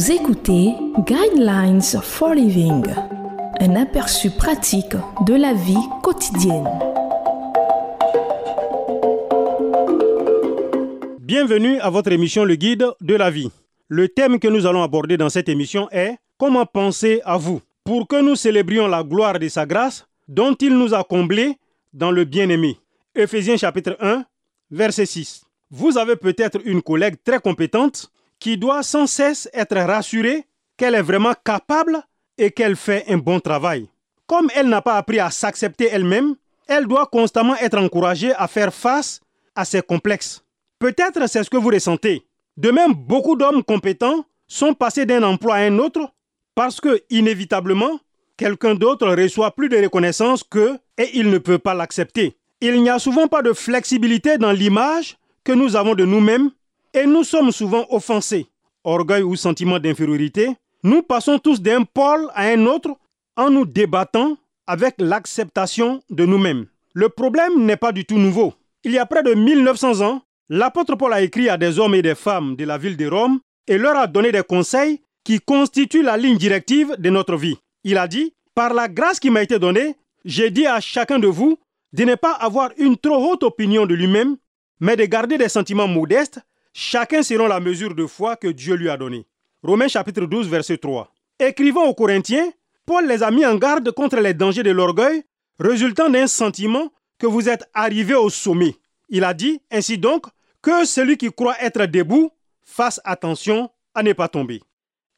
Vous écoutez Guidelines for Living, un aperçu pratique de la vie quotidienne. Bienvenue à votre émission Le Guide de la vie. Le thème que nous allons aborder dans cette émission est Comment penser à vous? Pour que nous célébrions la gloire de sa grâce dont il nous a comblés dans le bien-aimé. Éphésiens chapitre 1, verset 6. Vous avez peut-être une collègue très compétente qui doit sans cesse être rassurée qu'elle est vraiment capable et qu'elle fait un bon travail. Comme elle n'a pas appris à s'accepter elle-même, elle doit constamment être encouragée à faire face à ses complexes. Peut-être c'est ce que vous ressentez. De même, beaucoup d'hommes compétents sont passés d'un emploi à un autre parce que, inévitablement, quelqu'un d'autre reçoit plus de reconnaissance qu'eux et il ne peut pas l'accepter. Il n'y a souvent pas de flexibilité dans l'image que nous avons de nous-mêmes et nous sommes souvent offensés. Orgueil ou sentiment d'infériorité, nous passons tous d'un pôle à un autre en nous débattant avec l'acceptation de nous-mêmes. Le problème n'est pas du tout nouveau. Il y a près de 1900 ans, l'apôtre Paul a écrit à des hommes et des femmes de la ville de Rome et leur a donné des conseils qui constituent la ligne directive de notre vie. Il a dit, par la grâce qui m'a été donnée, j'ai dit à chacun de vous de ne pas avoir une trop haute opinion de lui-même, mais de garder des sentiments modestes, chacun selon la mesure de foi que Dieu lui a donnée. Romains chapitre 12, verset 3. Écrivant aux Corinthiens, Paul les a mis en garde contre les dangers de l'orgueil, résultant d'un sentiment que vous êtes arrivé au sommet. Il a dit, ainsi donc, que celui qui croit être debout fasse attention à ne pas tomber.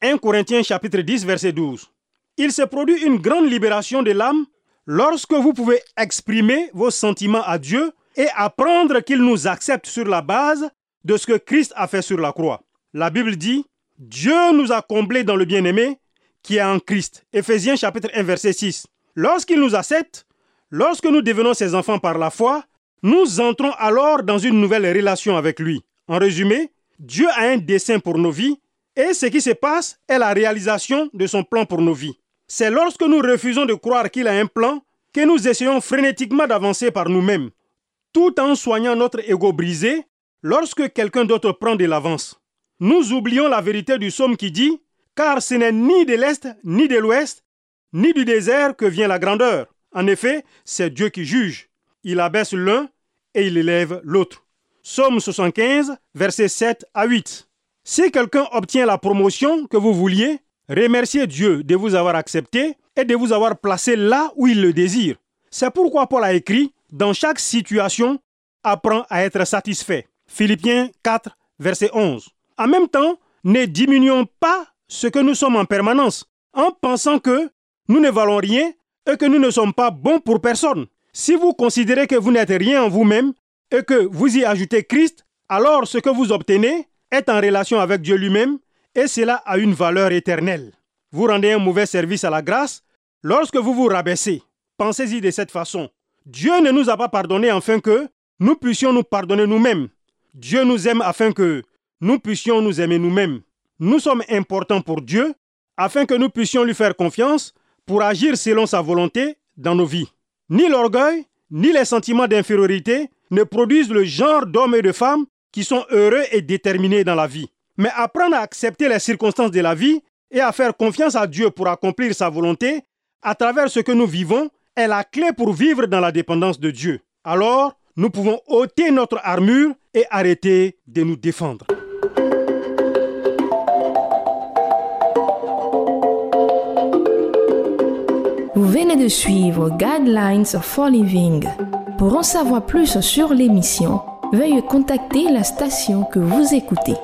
1 Corinthiens chapitre 10, verset 12. Il se produit une grande libération de l'âme lorsque vous pouvez exprimer vos sentiments à Dieu et apprendre qu'il nous accepte sur la base de ce que Christ a fait sur la croix. La Bible dit, Dieu nous a comblés dans le bien-aimé qui est en Christ. Éphésiens chapitre 1 verset 6. Lorsqu'il nous accepte, lorsque nous devenons ses enfants par la foi, nous entrons alors dans une nouvelle relation avec lui. En résumé, Dieu a un dessein pour nos vies et ce qui se passe est la réalisation de son plan pour nos vies. C'est lorsque nous refusons de croire qu'il a un plan que nous essayons frénétiquement d'avancer par nous-mêmes, tout en soignant notre ego brisé lorsque quelqu'un d'autre prend de l'avance. Nous oublions la vérité du psaume qui dit Car ce n'est ni de l'Est, ni de l'Ouest, ni du désert que vient la grandeur. En effet, c'est Dieu qui juge. Il abaisse l'un et il élève l'autre. Psaume 75, versets 7 à 8. Si quelqu'un obtient la promotion que vous vouliez, remerciez Dieu de vous avoir accepté et de vous avoir placé là où il le désire. C'est pourquoi Paul a écrit, dans chaque situation, apprends à être satisfait. Philippiens 4, verset 11. En même temps, ne diminuons pas ce que nous sommes en permanence, en pensant que nous ne valons rien et que nous ne sommes pas bons pour personne. Si vous considérez que vous n'êtes rien en vous-même et que vous y ajoutez Christ, alors ce que vous obtenez est en relation avec Dieu lui-même et cela a une valeur éternelle. Vous rendez un mauvais service à la grâce lorsque vous vous rabaissez. Pensez-y de cette façon. Dieu ne nous a pas pardonné afin que nous puissions nous pardonner nous-mêmes. Dieu nous aime afin que nous puissions nous aimer nous-mêmes. Nous sommes importants pour Dieu afin que nous puissions lui faire confiance pour agir selon sa volonté dans nos vies. Ni l'orgueil, ni les sentiments d'infériorité ne produisent le genre d'hommes et de femmes qui sont heureux et déterminés dans la vie. Mais apprendre à accepter les circonstances de la vie et à faire confiance à Dieu pour accomplir sa volonté à travers ce que nous vivons est la clé pour vivre dans la dépendance de Dieu. Alors, nous pouvons ôter notre armure et arrêter de nous défendre. Vous venez de suivre Guidelines for Living. Pour en savoir plus sur l'émission, veuillez contacter la station que vous écoutez.